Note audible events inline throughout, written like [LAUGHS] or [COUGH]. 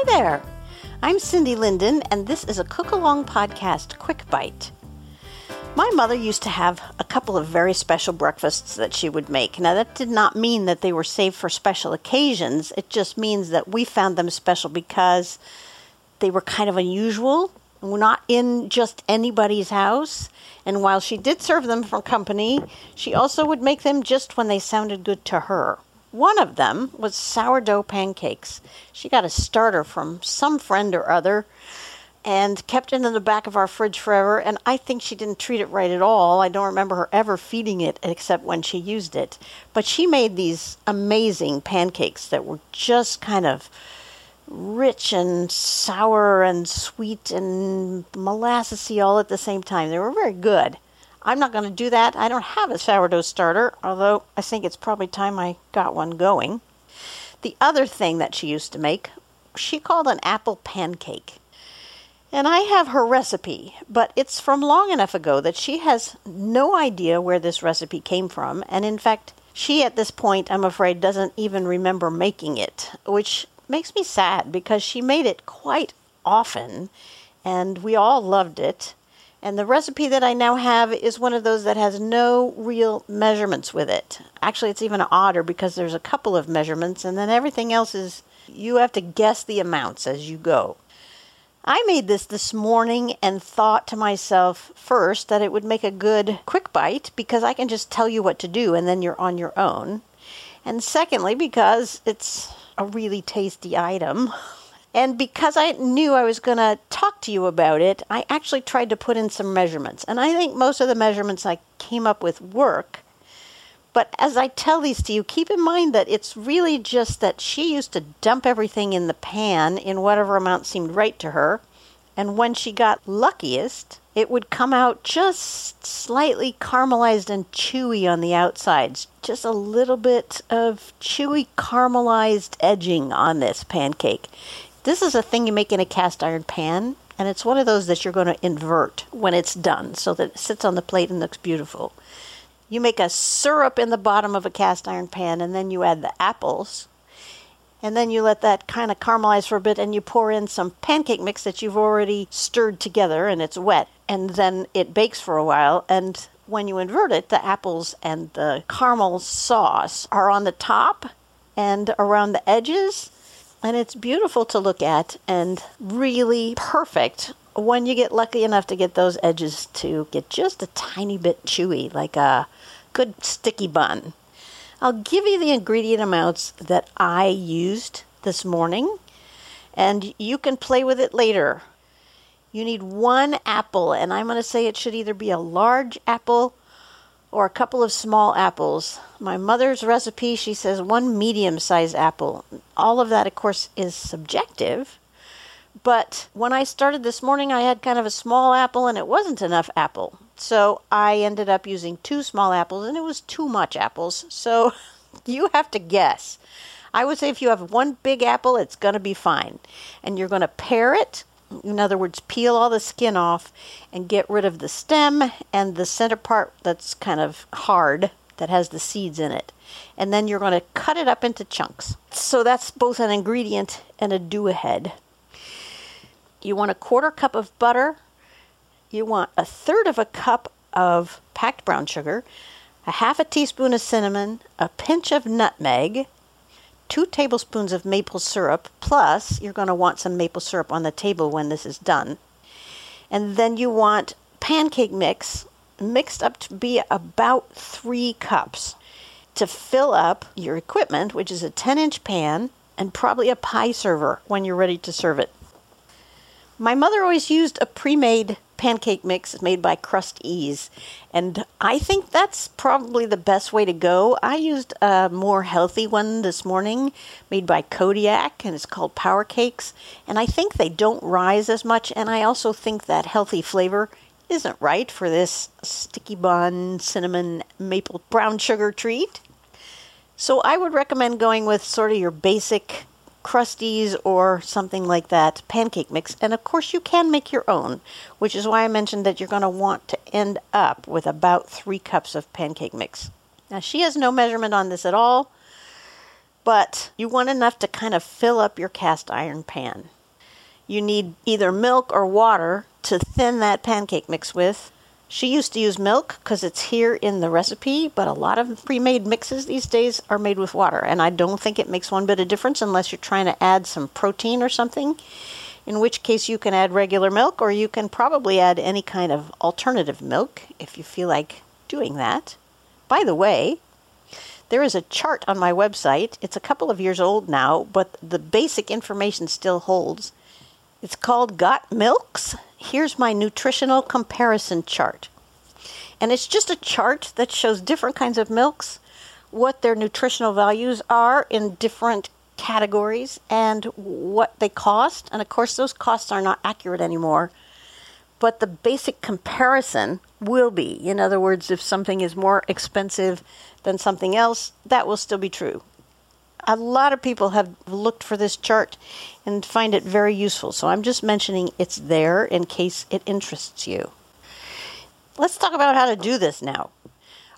Hi there. I'm Cindy Linden, and this is a Cookalong Podcast Quick Bite. My mother used to have a couple of very special breakfasts that she would make. Now, that did not mean that they were saved for special occasions. It just means that we found them special because they were kind of unusual, not in just anybody's house. And while she did serve them for company, she also would make them just when they sounded good to her. One of them was sourdough pancakes. She got a starter from some friend or other and kept it in the back of our fridge forever. And I think she didn't treat it right at all. I don't remember her ever feeding it except when she used it. But she made these amazing pancakes that were just kind of rich and sour and sweet and molassesy all at the same time. They were very good. I'm not going to do that. I don't have a sourdough starter, although I think it's probably time I got one going. The other thing that she used to make, she called an apple pancake. And I have her recipe, but it's from long enough ago that she has no idea where this recipe came from. And in fact, she at this point, I'm afraid, doesn't even remember making it, which makes me sad because she made it quite often and we all loved it. And the recipe that I now have is one of those that has no real measurements with it. Actually, it's even odder because there's a couple of measurements, and then everything else is you have to guess the amounts as you go. I made this this morning and thought to myself first that it would make a good quick bite because I can just tell you what to do and then you're on your own. And secondly, because it's a really tasty item. [LAUGHS] And because I knew I was going to talk to you about it, I actually tried to put in some measurements. And I think most of the measurements I came up with work. But as I tell these to you, keep in mind that it's really just that she used to dump everything in the pan in whatever amount seemed right to her. And when she got luckiest, it would come out just slightly caramelized and chewy on the outsides. Just a little bit of chewy caramelized edging on this pancake. This is a thing you make in a cast iron pan, and it's one of those that you're going to invert when it's done so that it sits on the plate and looks beautiful. You make a syrup in the bottom of a cast iron pan, and then you add the apples. And then you let that kind of caramelize for a bit, and you pour in some pancake mix that you've already stirred together and it's wet. And then it bakes for a while. And when you invert it, the apples and the caramel sauce are on the top and around the edges and it's beautiful to look at and really perfect when you get lucky enough to get those edges to get just a tiny bit chewy, like a good sticky bun. I'll give you the ingredient amounts that I used this morning, and you can play with it later. You need one apple, and I'm going to say it should either be a large apple or a couple of small apples. My mother's recipe, she says one medium sized apple. All of that, of course, is subjective. But when I started this morning, I had kind of a small apple and it wasn't enough apple. So I ended up using two small apples and it was too much apples. So [LAUGHS] you have to guess. I would say if you have one big apple, it's going to be fine. And you're going to pare it in other words, peel all the skin off and get rid of the stem and the center part that's kind of hard that has the seeds in it. And then you're going to cut it up into chunks. So that's both an ingredient and a do ahead. You want a quarter cup of butter. You want a third of a cup of packed brown sugar, a half a teaspoon of cinnamon, a pinch of nutmeg, two tablespoons of maple syrup, plus you're going to want some maple syrup on the table when this is done. And then you want pancake mix mixed up to be about three cups to fill up your equipment, which is a 10 inch pan and probably a pie server when you're ready to serve it. My mother always used a pre made pancake mix made by Krusteaz, and I think that's probably the best way to go. I used a more healthy one this morning made by Kodiak, and it's called Power Cakes, and I think they don't rise as much, and I also think that healthy flavor isn't right for this sticky bun, cinnamon, maple brown sugar treat. So I would recommend going with sort of your basic Krusteaz or something like that pancake mix. And of course, you can make your own, which is why I mentioned that you're going to want to end up with about three cups of pancake mix. Now, she has no measurement on this at all, but you want enough to kind of fill up your cast iron pan. You need either milk or water to thin that pancake mix with. She used to use milk because it's here in the recipe, but a lot of pre made mixes these days are made with water, and I don't think it makes one bit of difference unless you're trying to add some protein or something, in which case you can add regular milk or you can probably add any kind of alternative milk if you feel like doing that. By the way, there is a chart on my website. It's a couple of years old now, but the basic information still holds. It's called Got Milks here's my nutritional comparison chart. And it's just a chart that shows different kinds of milks, what their nutritional values are in different categories, and what they cost. And of course, those costs are not accurate anymore. But the basic comparison will be. In other words, if something is more expensive than something else, that will still be true a lot of people have looked for this chart and find it very useful. So I'm just mentioning it's there in case it interests you. Let's talk about how to do this now.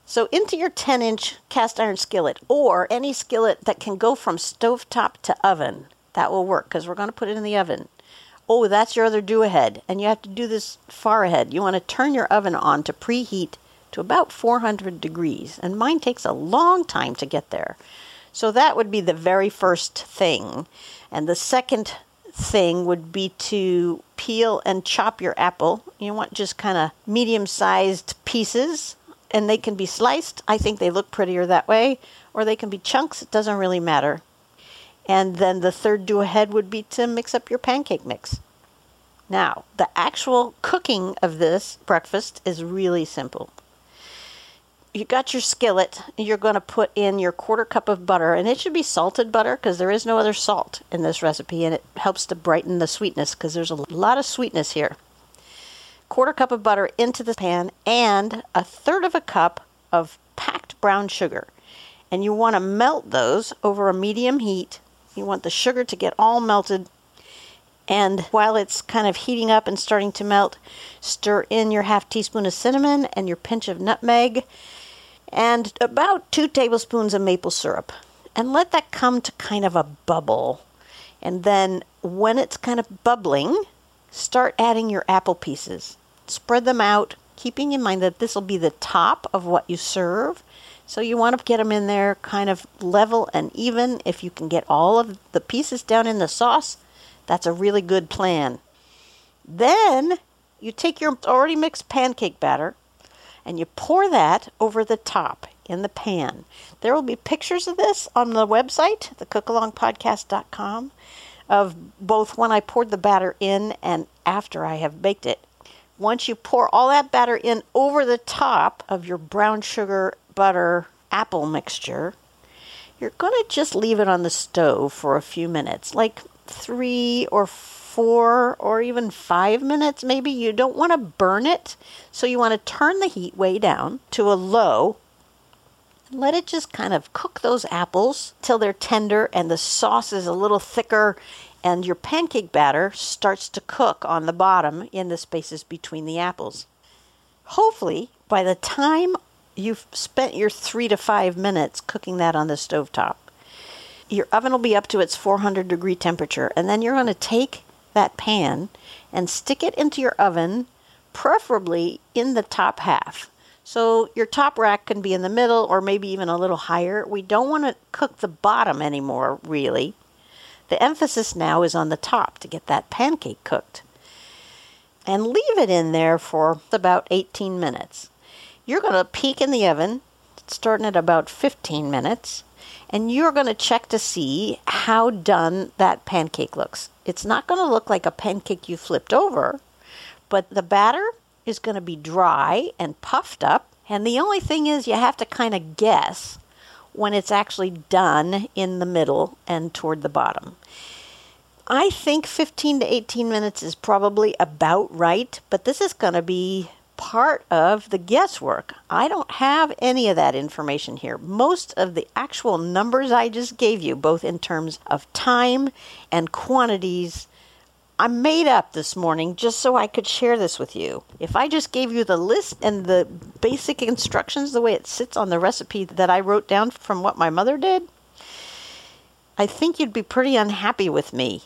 So, into your 10 inch cast iron skillet or any skillet that can go from stovetop to oven, that will work because we're going to put it in the oven. Oh, that's your other do ahead. And you have to do this far ahead. You want to turn your oven on to preheat to about 400 degrees. And mine takes a long time to get there. So that would be the very first thing. And the second thing would be to peel and chop your apple. You want just kind of medium sized pieces, and they can be sliced. I think they look prettier that way, or they can be chunks. It doesn't really matter. And then the third do ahead would be to mix up your pancake mix. Now, the actual cooking of this breakfast is really simple you got your skillet. You're going to put in your quarter cup of butter, and it should be salted butter because there is no other salt in this recipe, and it helps to brighten the sweetness because there's a lot of sweetness here. Quarter cup of butter into the pan, and a third of a cup of packed brown sugar. And you want to melt those over a medium heat. You want the sugar to get all melted. And while it's kind of heating up and starting to melt, stir in your half teaspoon of cinnamon and your pinch of nutmeg and about two tablespoons of maple syrup. And let that come to kind of a bubble. And then when it's kind of bubbling, start adding your apple pieces. Spread them out, keeping in mind that this will be the top of what you serve. So you want to get them in there kind of level and even. If you can get all of the pieces down in the sauce, that's a really good plan. Then you take your already mixed pancake batter and you pour that over the top in the pan. There will be pictures of this on the website, thecookalongpodcast.com, of both when I poured the batter in and after I have baked it. Once you pour all that batter in over the top of your brown sugar butter apple mixture, you're going to just leave it on the stove for a few minutes, like three or four or even five minutes, maybe. You don't want to burn it, so you want to turn the heat way down to a low. Let it just kind of cook those apples till they're tender and the sauce is a little thicker and your pancake batter starts to cook on the bottom in the spaces between the apples. Hopefully, by the time you've spent your three to five minutes cooking that on the stove top. Your oven will be up to its 400 degree temperature, and then you're going to take that pan and stick it into your oven, preferably in the top half. So your top rack can be in the middle or maybe even a little higher. We don't want to cook the bottom anymore, really. The emphasis now is on the top to get that pancake cooked. And leave it in there for about 18 minutes. You're going to peek in the oven, starting at about 15 minutes, and you're going to check to see how done that pancake looks. It's not going to look like a pancake you flipped over, but the batter is going to be dry and puffed up. And the only thing is, you have to kind of guess when it's actually done in the middle and toward the bottom. I think 15 to 18 minutes is probably about right, but this is going to be part of the guesswork. I don't have any of that information here. Most of the actual numbers I just gave you, both in terms of time and quantities, I made up this morning just so I could share this with you. If I just gave you the list and the basic instructions the way it sits on the recipe that I wrote down from what my mother did, I think you'd be pretty unhappy with me.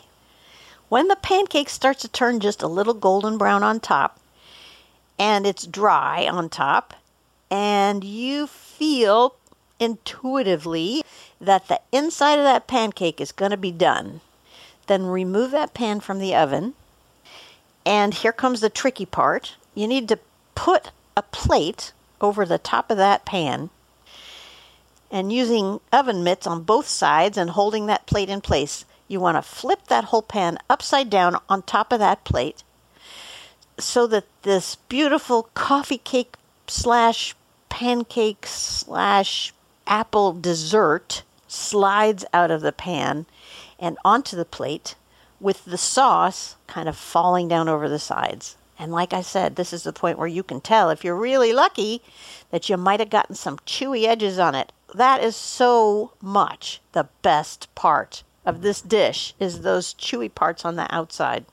When the pancake starts to turn just a little golden brown on top, and it's dry on top, and you feel intuitively that the inside of that pancake is going to be done. Then remove that pan from the oven. And here comes the tricky part. You need to put a plate over the top of that pan and using oven mitts on both sides and holding that plate in place, you want to flip that whole pan upside down on top of that plate so that this beautiful coffee cake slash pancake slash apple dessert slides out of the pan and onto the plate with the sauce kind of falling down over the sides. And like I said, this is the point where you can tell if you're really lucky that you might have gotten some chewy edges on it. That is so much the best part of this dish is those chewy parts on the outside.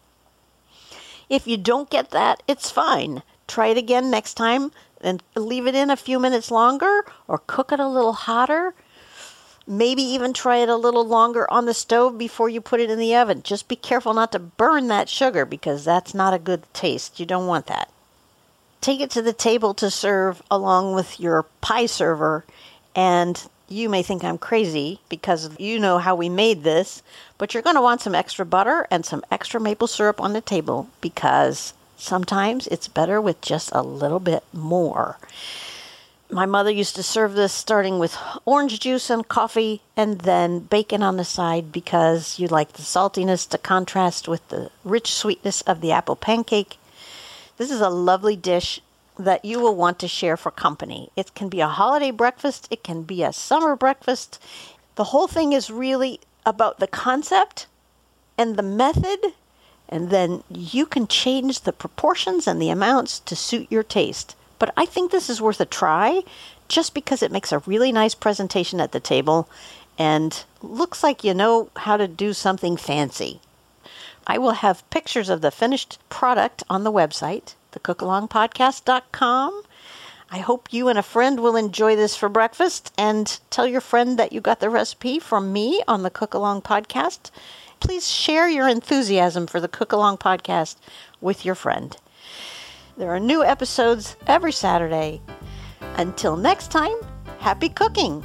If you don't get that, it's fine. Try it again next time and leave it in a few minutes longer or cook it a little hotter. Maybe even try it a little longer on the stove before you put it in the oven. Just be careful not to burn that sugar because that's not a good taste. You don't want that. Take it to the table to serve along with your pie server and you may think I'm crazy because you know how we made this, but you're going to want some extra butter and some extra maple syrup on the table because sometimes it's better with just a little bit more. My mother used to serve this starting with orange juice and coffee and then bacon on the side because you like the saltiness to contrast with the rich sweetness of the apple pancake. This is a lovely dish that you will want to share for company. It can be a holiday breakfast, it can be a summer breakfast. The whole thing is really about the concept and the method, and then you can change the proportions and the amounts to suit your taste. But I think this is worth a try just because it makes a really nice presentation at the table and looks like you know how to do something fancy. I will have pictures of the finished product on the website thecookalongpodcast.com. I hope you and a friend will enjoy this for breakfast and tell your friend that you got the recipe from me on the Cookalong podcast. Please share your enthusiasm for the Cookalong podcast with your friend. There are new episodes every Saturday. Until next time, happy cooking!